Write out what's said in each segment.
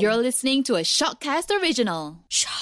You're listening to a Shockcast original. Shock.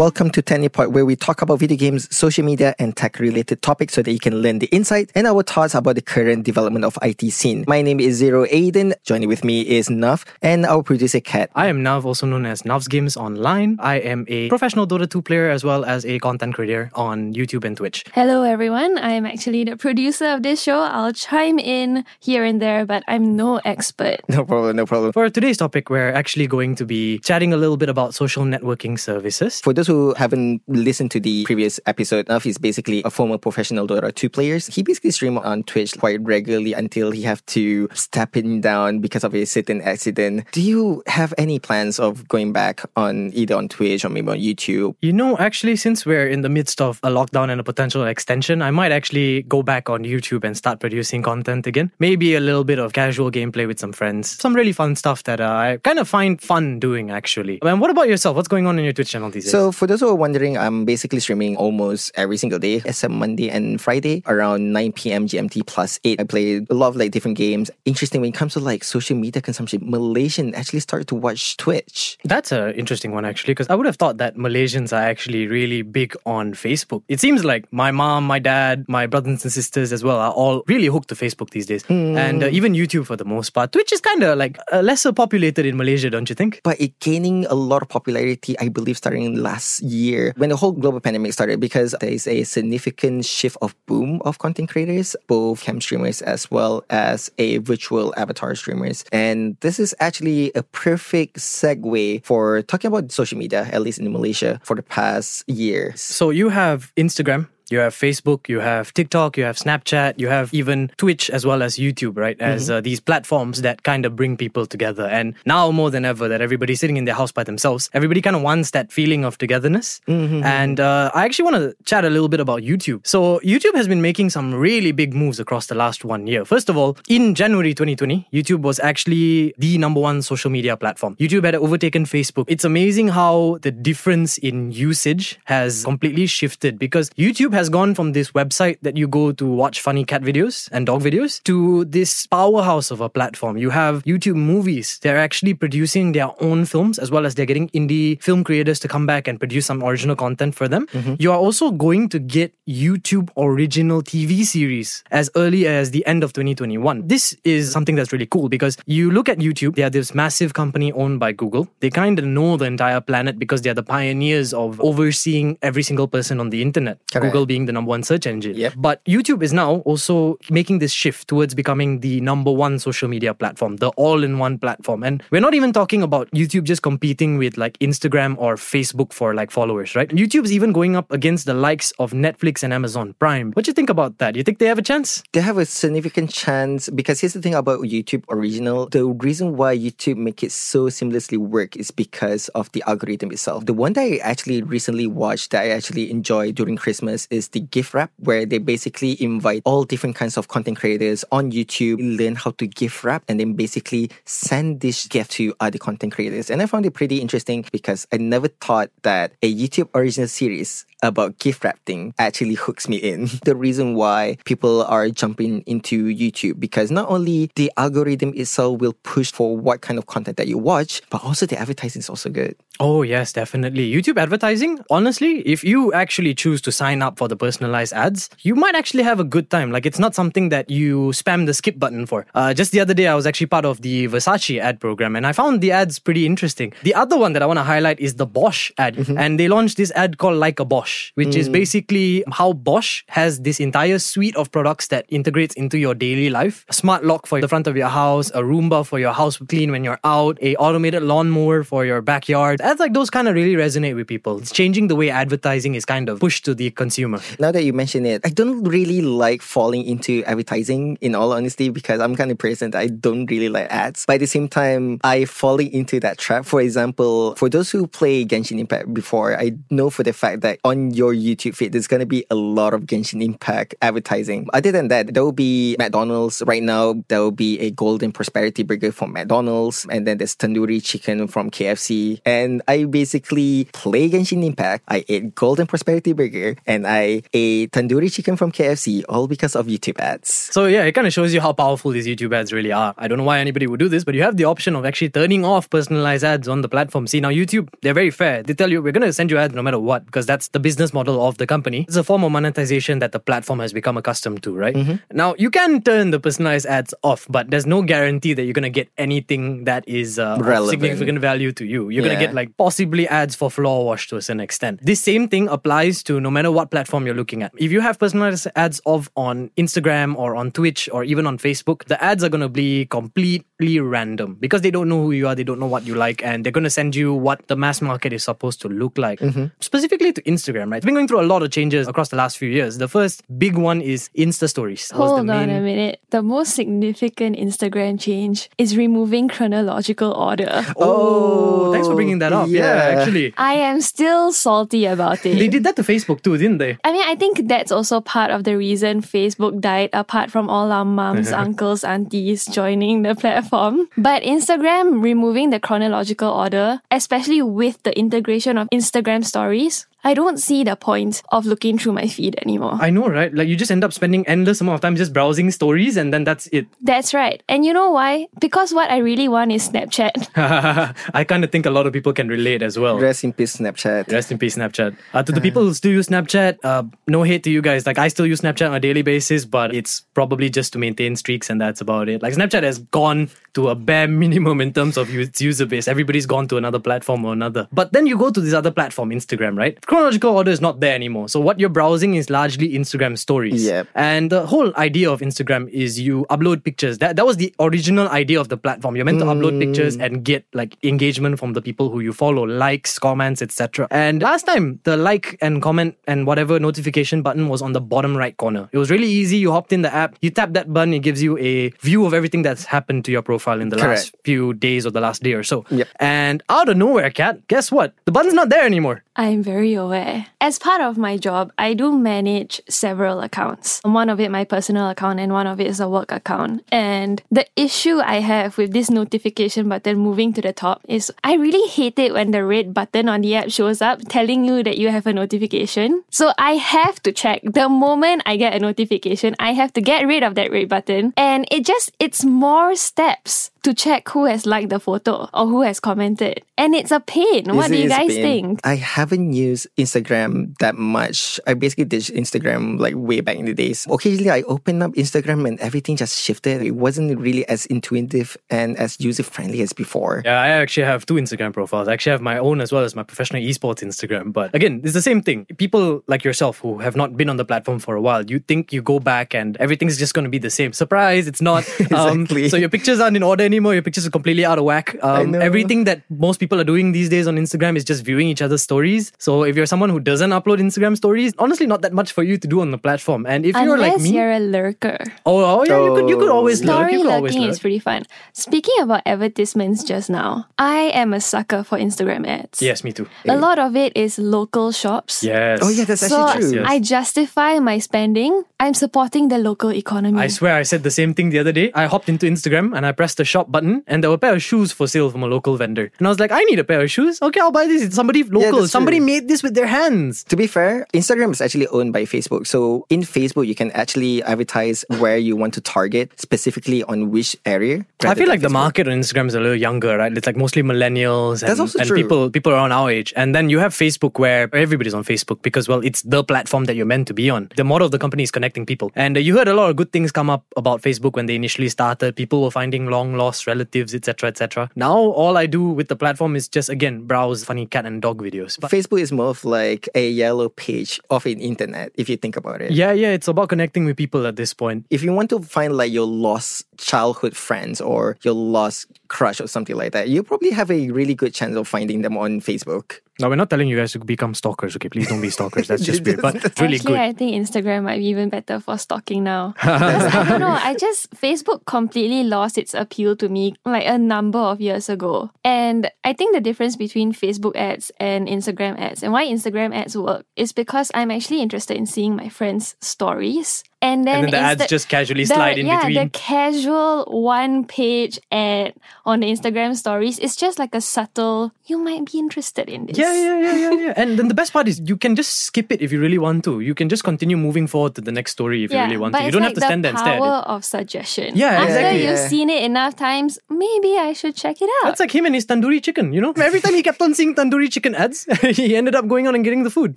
Welcome to Tenny Point, where we talk about video games, social media, and tech related topics so that you can learn the insight and our thoughts about the current development of IT scene. My name is Zero Aiden. Joining with me is Nav and our producer Kat. I am Nav, also known as Nav's Games Online. I am a professional Dota 2 player as well as a content creator on YouTube and Twitch. Hello, everyone. I am actually the producer of this show. I'll chime in here and there, but I'm no expert. No problem, no problem. For today's topic, we're actually going to be chatting a little bit about social networking services. For those who haven't listened to the previous episode, Nav is basically a former professional Dota 2 player. He basically stream on Twitch quite regularly until he have to step in down because of a certain accident. Do you have any plans of going back on either on Twitch or maybe on YouTube? You know, actually, since we're in the midst of a lockdown and a potential extension, I might actually go back on YouTube and start producing content again. Maybe a little bit of casual gameplay with some friends. Some really fun stuff that uh, I kind of find fun doing, actually. And what about yourself? What's going on in your Twitch channel these days? So, for those who are wondering, I'm basically streaming almost every single day, except Monday and Friday, around 9 p.m. GMT plus 8. I play a lot of like different games. Interesting when it comes to like social media consumption, Malaysian actually started to watch Twitch. That's an interesting one, actually, because I would have thought that Malaysians are actually really big on Facebook. It seems like my mom, my dad, my brothers and sisters as well are all really hooked to Facebook these days. And uh, even YouTube for the most part. Twitch is kind of like uh, lesser populated in Malaysia, don't you think? But it gaining a lot of popularity, I believe, starting last year when the whole global pandemic started, because there is a significant shift of boom of content creators, both cam streamers as well as a virtual avatar streamers. And this is actually a perfect segue for talking about social media, at least in Malaysia, for the past year. So you have Instagram. You have Facebook, you have TikTok, you have Snapchat, you have even Twitch as well as YouTube, right? As uh, these platforms that kind of bring people together. And now more than ever, that everybody's sitting in their house by themselves, everybody kind of wants that feeling of togetherness. And uh, I actually want to chat a little bit about YouTube. So YouTube has been making some really big moves across the last one year. First of all, in January 2020, YouTube was actually the number one social media platform. YouTube had overtaken Facebook. It's amazing how the difference in usage has completely shifted because YouTube has gone from this website that you go to watch funny cat videos and dog videos to this powerhouse of a platform. You have YouTube movies. They're actually producing their own films as well as they're getting indie film creators to come back and produce some original content for them. Mm-hmm. You are also going to get YouTube original TV series as early as the end of 2021. This is something that's really cool because you look at YouTube, they are this massive company owned by Google. They kind of know the entire planet because they're the pioneers of overseeing every single person on the internet. Correct. Google being the number one search engine. Yep. But YouTube is now also making this shift towards becoming the number one social media platform, the all in one platform. And we're not even talking about YouTube just competing with like Instagram or Facebook for like followers, right? YouTube's even going up against the likes of Netflix and Amazon Prime. What do you think about that? You think they have a chance? They have a significant chance because here's the thing about YouTube original. The reason why YouTube make it so seamlessly work is because of the algorithm itself. The one that I actually recently watched that I actually enjoyed during Christmas is the gift wrap, where they basically invite all different kinds of content creators on YouTube, learn how to gift wrap, and then basically send this gift to other content creators. And I found it pretty interesting because I never thought that a YouTube original series about gift wrapping actually hooks me in. The reason why people are jumping into YouTube because not only the algorithm itself will push for what kind of content that you watch, but also the advertising is also good. Oh, yes, definitely. YouTube advertising, honestly, if you actually choose to sign up for the personalized ads, you might actually have a good time. Like, it's not something that you spam the skip button for. Uh, just the other day, I was actually part of the Versace ad program and I found the ads pretty interesting. The other one that I want to highlight is the Bosch ad. And they launched this ad called Like a Bosch, which is basically how Bosch has this entire suite of products that integrates into your daily life. A smart lock for the front of your house, a Roomba for your house to clean when you're out, a automated lawnmower for your backyard. Ads like those kind of really resonate with people. It's changing the way advertising is kind of pushed to the consumer. Now that you mention it, I don't really like falling into advertising in all honesty because I'm kind of that I don't really like ads. But at the same time, I falling into that trap. For example, for those who play Genshin Impact before, I know for the fact that on your YouTube feed, there's going to be a lot of Genshin Impact advertising. Other than that, there will be McDonald's right now. There will be a Golden Prosperity Burger from McDonald's. And then there's Tandoori Chicken from KFC. And I basically play Genshin Impact. I ate Golden Prosperity Burger and I ate Tandoori Chicken from KFC all because of YouTube ads. So yeah, it kind of shows you how powerful these YouTube ads really are. I don't know why anybody would do this, but you have the option of actually turning off personalized ads on the platform. See, now YouTube, they're very fair. They tell you, we're going to send you ads no matter what, because that's the business model of the company. It's a form of monetization that the platform has become accustomed to, right? Now, you can turn the personalized ads off, but there's no guarantee that you're going to get anything that is uh, significant value to you. You're going to get like possibly ads for floor wash to a certain extent. This same thing applies to no matter what platform you're looking at. If you have personalized ads of on Instagram or on Twitch or even on Facebook, the ads are going to be completely random because they don't know who you are, they don't know what you like, and they're going to send you what the mass market is supposed to look like. Mm-hmm. Specifically to Instagram, right? It's been going through a lot of changes across the last few years. The first big one is Insta Stories. Hold the on main- a minute. The most significant Instagram change is removing chronological order. Oh, thanks for bringing that up. Yeah, yeah. actually. I am still salty about it. They did that to Facebook too, didn't they? I mean, I think that's also part of the reason Facebook died, apart from all our mums, uncles, aunties joining the platform. But Instagram removing the chronological order, especially with the integration of Instagram stories, I don't see the point of looking through my feed anymore. I know, right? Like you just end up spending endless amount of time just browsing stories and then that's it. That's right. And you know why? Because what I really want is Snapchat. I kind of think a lot of people can relate as well. Rest in peace, Snapchat. Rest in peace, Snapchat. Uh, to the people who still use Snapchat, uh, no hate to you guys. Like, I still use Snapchat on a daily basis, but it's probably just to maintain streaks and that's about it. Like, Snapchat has gone to a bare minimum in terms of its user base. Everybody's gone to another platform or another. But then you go to this other platform, Instagram, right? Chronological order is not there anymore. So, what you're browsing is largely Instagram stories. Yep. And the whole idea of Instagram is you upload pictures. That, that was the original idea of the platform. You're meant to upload mm. pictures and get like engagement from the people who you follow, likes, comments, etc. And last time, the like and comment and whatever notification button was on the bottom right corner. It was really easy. You hopped in the app, you tap that button, it gives you a view of everything that's happened to your profile in the last few days or the last day or so. Yep. And out of nowhere, cat, guess what? The button's not there anymore. I'm very aware. As part of my job, I do manage several accounts. One of it my personal account and one of it is a work account. And the issue I have with this notification button moving to the top is I really hate it when the red button on the app shows up telling you that you have a notification. So I have to check the moment I get a notification, I have to get rid of that red button. And it just it's more steps tips to check who has liked the photo or who has commented. And it's a pain. What Is do you guys been- think? I haven't used Instagram that much. I basically did Instagram like way back in the days. Occasionally, I open up Instagram and everything just shifted. It wasn't really as intuitive and as user friendly as before. Yeah, I actually have two Instagram profiles. I actually have my own as well as my professional esports Instagram. But again, it's the same thing. People like yourself who have not been on the platform for a while, you think you go back and everything's just going to be the same. Surprise, it's not. Um, Exactly. so your pictures aren't in order anymore. Your pictures are completely out of whack. Um, everything that most people are doing these days on Instagram is just viewing each other's stories. So if you're someone who doesn't upload Instagram stories, honestly, not that much for you to do on the platform. And if you're like me, you're a lurker. oh, oh yeah, you could you could always lurk. Story You could always lurking lurk. is pretty fun. Speaking about advertisements just now, I am a sucker for Instagram ads. Yes, me too. A lot of it is local shops. Yes. Oh, yeah, that's So actually true. Yes. I justify my spending. I'm supporting the local economy. I swear I said the same thing the other day. I hopped into Instagram and I pressed the shop button and there were a pair of shoes for sale from a local vendor. And I was like, I need a pair of shoes. Okay, I'll buy this. It's somebody local. that's somebody true. made this with their hands. To be fair, Instagram is actually owned by Facebook. So in Facebook, you can actually advertise where you want to target specifically on which area. I feel like the market on Instagram is a little younger, right? It's like mostly millennials and, That's also and true. people people around our age. And then you have Facebook where everybody's on Facebook because well, it's the platform that you're meant to be on. The model of the company is connecting people. And uh, you heard a lot of good things come up about Facebook when they initially started. People were finding long lost relatives, etc., etc. Now all I do with the platform is just again browse funny cat and dog videos. But Facebook is more of like a yellow page of an internet, if you think about it. yeah, yeah, it's about connecting with people at this point. If you want to find like your lost childhood friends or your lost crush or something like that, you probably have a really good chance of finding them on Facebook. No, we're not telling you guys to become stalkers. Okay, please don't be stalkers. That's just weird. But really Actually, good. I think Instagram might be even better for stalking now. I don't know. I just Facebook completely lost its appeal to me like a number of years ago. And I think the difference between Facebook ads and Instagram ads and why Instagram ads work is because I'm actually interested in seeing my friends' stories. And then, and then the ads instead- just casually the- slide in yeah, between. the casual one page ad on the Instagram stories is just like a subtle, you might be interested in this. Yeah, yeah, yeah, yeah, yeah. And then the best part is you can just skip it if you really want to. You can just continue moving forward to the next story if you really want but to. You don't like have to stand there the and stare. at power of suggestion. Yeah, After exactly. you've Yeah. seen it enough times, maybe I should check it out. That's like him and his tandoori chicken, you know? Every time he kept on seeing tandoori chicken ads, he ended up going on and getting the food.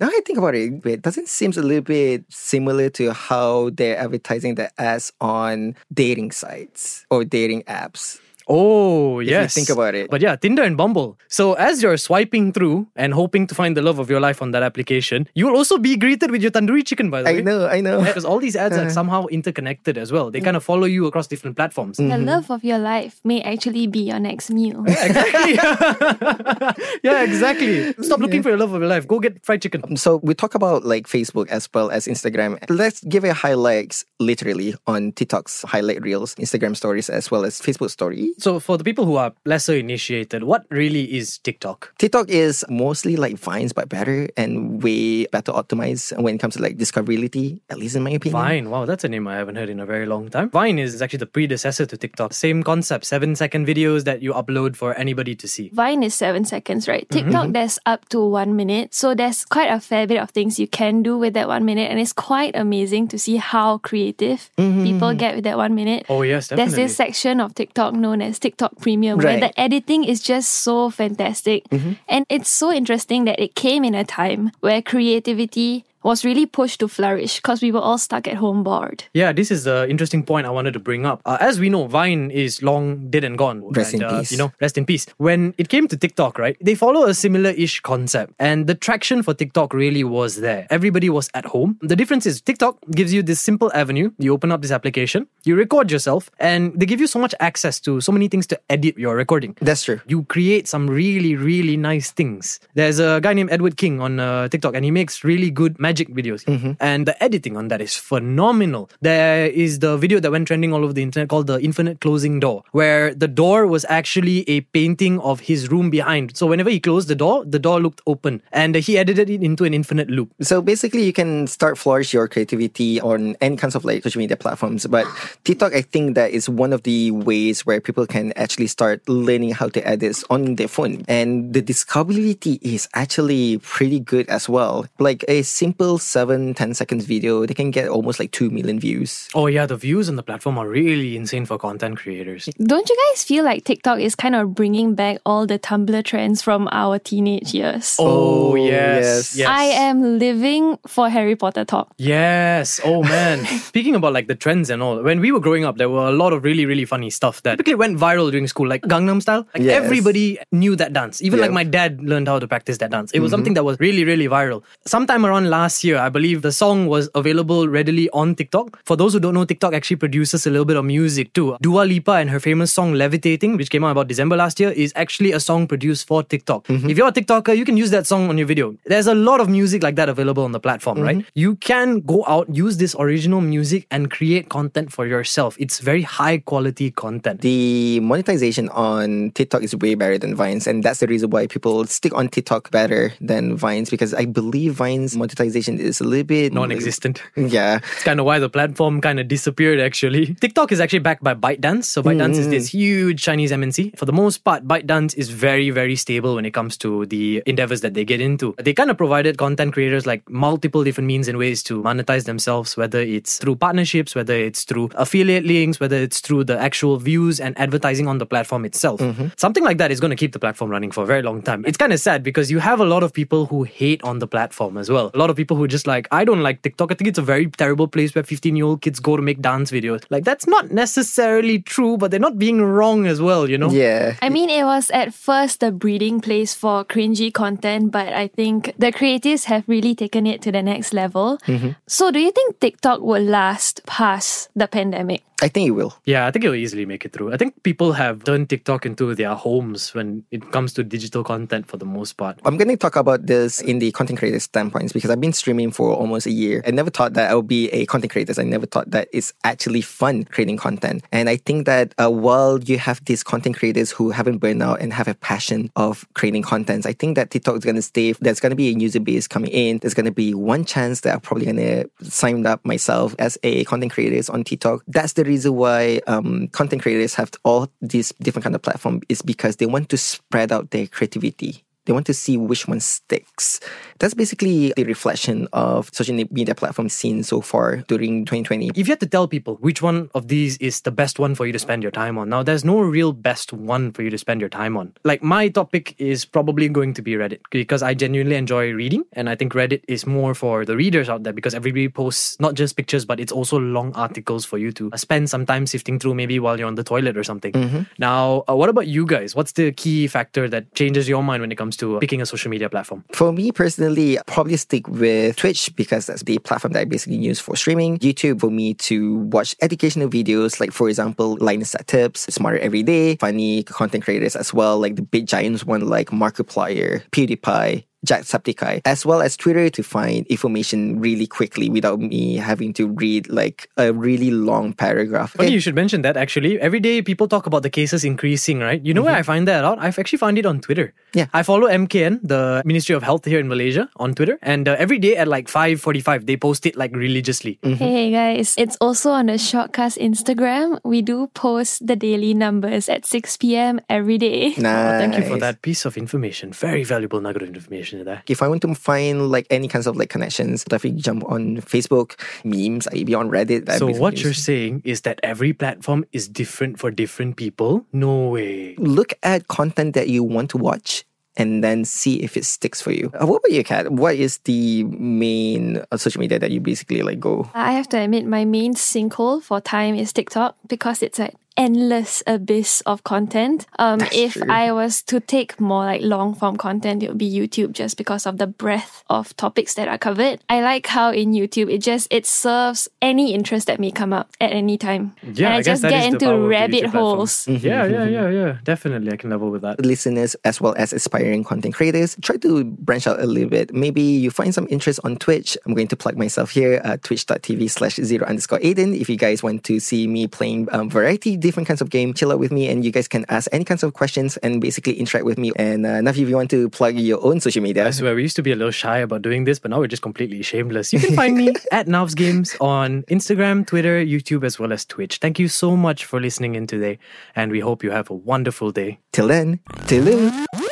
Now I think about it, it doesn't seem a little bit similar to how they're advertising the ads on dating sites or dating apps. Oh, you yes. think about it. But yeah, Tinder and Bumble. So as you're swiping through and hoping to find the love of your life on that application, you will also be greeted with your tandoori chicken, by the way. I know, I know. Because all these ads are uh-huh. somehow interconnected as well. They kind of follow you across different platforms. the mm-hmm. love of your life may actually be your next meal. Exactly. yeah, exactly. Stop looking for your love of your life. Go get fried chicken. Um, so we talk about like Facebook as well as Instagram. Let's give it highlights literally on TikTok's highlight reels, Instagram stories as well as Facebook story. So for the people who are lesser initiated, what really is TikTok? TikTok is mostly like Vines but better and way better optimized when it comes to like discoverability, at least in my opinion. Vine. Wow, that's a name I haven't heard in a very long time. Vine is actually the predecessor to TikTok. Same concept, seven second videos that you upload for anybody to see. Vine is seven seconds, right? Mm-hmm. TikTok, there's up to one minute. So there's quite a fair bit of things you can do with that one minute. And it's quite amazing to see how creative people get with that one minute. Oh, yes, definitely. There's this section of TikTok known as TikTok Premium where the editing is just so fantastic. Mm-hmm. And it's so interesting that it came in a time where creativity was really pushed to flourish because we were all stuck at home bored. Yeah, this is the interesting point I wanted to bring up. Uh, as we know, Vine is long dead and gone. Rest and, in uh, peace. You know, rest in peace. When it came to TikTok, right, they follow a similar-ish concept, and the traction for TikTok really was there. Everybody was at home. The difference is TikTok gives you this simple avenue. You open up this application, you record yourself, and they give you so much access to so many things to edit your recording. That's true. You create some really, really nice things. There's a guy named Edward King on uh, TikTok, and he makes really good magic videos. Mm-hmm. And the editing on that is phenomenal. There is the video that went trending all over the internet called The Infinite Closing Door, where the door was actually a painting of his room behind. So whenever he closed the door, the door looked open. And he edited it into an infinite loop. So basically, you can start flourish your creativity on any kinds of like social media platforms. But TikTok, I think that is one of the ways where people can actually start learning how to edit on their phone. And the discoverability is actually pretty good as well. Like a simple 7, 10 seconds video, they can get almost like 2 million views. Oh, yeah, the views on the platform are really insane for content creators. Don't you guys feel like TikTok is kind of bringing back all the Tumblr trends from our teenage years? Oh, Oh, yes. yes. yes. I am living for Harry Potter talk. Yes. Oh man. Speaking about like the trends and all, when we were growing up, there were a lot of really, really funny stuff that typically went viral during school, like Gangnam Style. Like Yes. everybody knew that dance. Even like my dad learned how to practice that dance. It was mm-hmm. something that was really, really viral. Sometime around last year, I believe the song was available readily on TikTok. For those who don't know, TikTok actually produces a little bit of music too. Dua Lipa and her famous song Levitating, which came out about December last year, is actually a song produced for TikTok. Mm-hmm. If you're a TikToker, you can use that song on your video. There's a lot of music like that available on the platform, right? Mm-hmm. You can go out, use this original music, and create content for yourself. It's very high quality content. The monetization on TikTok is way better than Vines, and that's the reason why people stick on TikTok better than Vines because I believe Vines monetization is a little bit Non existent. Yeah, It's kind of why the platform kind of disappeared actually. TikTok is actually backed by ByteDance. So ByteDance is this mm. huge Chinese MNC. For the most part, ByteDance is very, very stable when it comes to the endeavors that they get into. They kind of provided content creators like multiple different means and ways to monetize themselves, whether it's through partnerships, whether it's through affiliate links, whether it's through the actual views and advertising on the platform itself. Mm-hmm. Something like that is going to keep the platform running for a very long time. It's kind of sad because you have a lot of people who hate on the platform as well. A lot of people who are just like, I don't like TikTok. I think it's a very terrible place where 15 year old kids go to make dance videos. Like, that's not necessarily true, but they're not being wrong as well, you know? yeah. I mean, it was at first the breeding place for cringy content, but I think the creatives have really taken it to the next level. Mm-hmm. So, do you think TikTok will last past the pandemic? I think it will. Yeah, I think it'll easily make it through. I think people have turned TikTok into their homes when it comes to digital content for the most part. I'm going to talk about this in the content creator standpoints because I've been streaming for almost a year. I never thought that I would be a content creator. I never thought that it's actually fun creating content. And I think that uh, while you have these content creators who haven't burned out and have a passion of creating content, I think that TikTok is going to stay. There's going to be a user base coming in. There's going to be one chance that I'm probably going to sign up myself as a content creator on TikTok. That's the reason why um, content creators have all these different kind of platform is because they want to spread out their creativity. They want to see which one sticks. That's basically the reflection of social media platform seen so far during 2020. If you had to tell people which one of these is the best one for you to spend your time on, now there's no real best one for you to spend your time on. Like my topic is probably going to be Reddit because I genuinely enjoy reading, and I think Reddit is more for the readers out there because everybody posts not just pictures but it's also long articles for you to spend some time sifting through maybe while you're on the toilet or something. Now, uh, what about you guys? What's the key factor that changes your mind when it comes to picking a social media platform? For me personally, probably stick with Twitch because that's the platform that I basically use for streaming. YouTube for me to watch educational videos, like for example, Linus Tech Tips, Smarter Every Day, funny content creators as well, like the big giants one like Markiplier, PewDiePie, Jacksepticeye, as well as Twitter to find information really quickly without me having to read like a really long paragraph. Funny you should mention that actually. Every day people talk about the cases increasing, right? You know where I find that out? I've actually found it on Twitter. Yeah. I follow MKN, the Ministry of Health here in Malaysia, on Twitter, and uh, every day at like 5:45 they post it like religiously. Hey guys, it's also on the Shortcast Instagram. We do post the daily numbers at 6 p.m. every day. Nice. Thank you for that piece of information. Very valuable nugget of information there. If I want to find like any kinds of like connections, definitely jump on Facebook, memes, I be on Reddit. So what use- you're saying is that every platform is different for different people? No way. look at content that you want to watch and then see if it sticks for you. Uh, what about you, Kat? What is the main uh, social media that you basically like go? I have to admit, my main sinkhole for time is TikTok because it's an endless abyss of content. Um, That's if true. I was to take more like long form content, it would be YouTube just because of the breadth of topics that are covered. I like how in YouTube it just it serves any interest that may come up at any time. Yeah, and I, I just get into power of the rabbit YouTube platform. holes. Yeah, yeah, yeah, yeah. Definitely, I can level with that. Listeners as well as aspiring content creators, try to branch out a little bit. Maybe you find some interest on Twitch. I'm going to plug myself here at twitch.tv slash zero underscore Aiden. If you guys want to see me playing um, variety different kinds of game, chill out with me and you guys can ask any kinds of questions and basically interact with me. And uh, Nafi, if you want to plug your own social media, I swear, we used to be a little shy about doing this, but now we're just completely shameless. You can find me at Navs Games on Instagram, Twitter, YouTube, as well as Twitch. Thank you so much for listening in today, and we hope you have a wonderful day. till then, till then.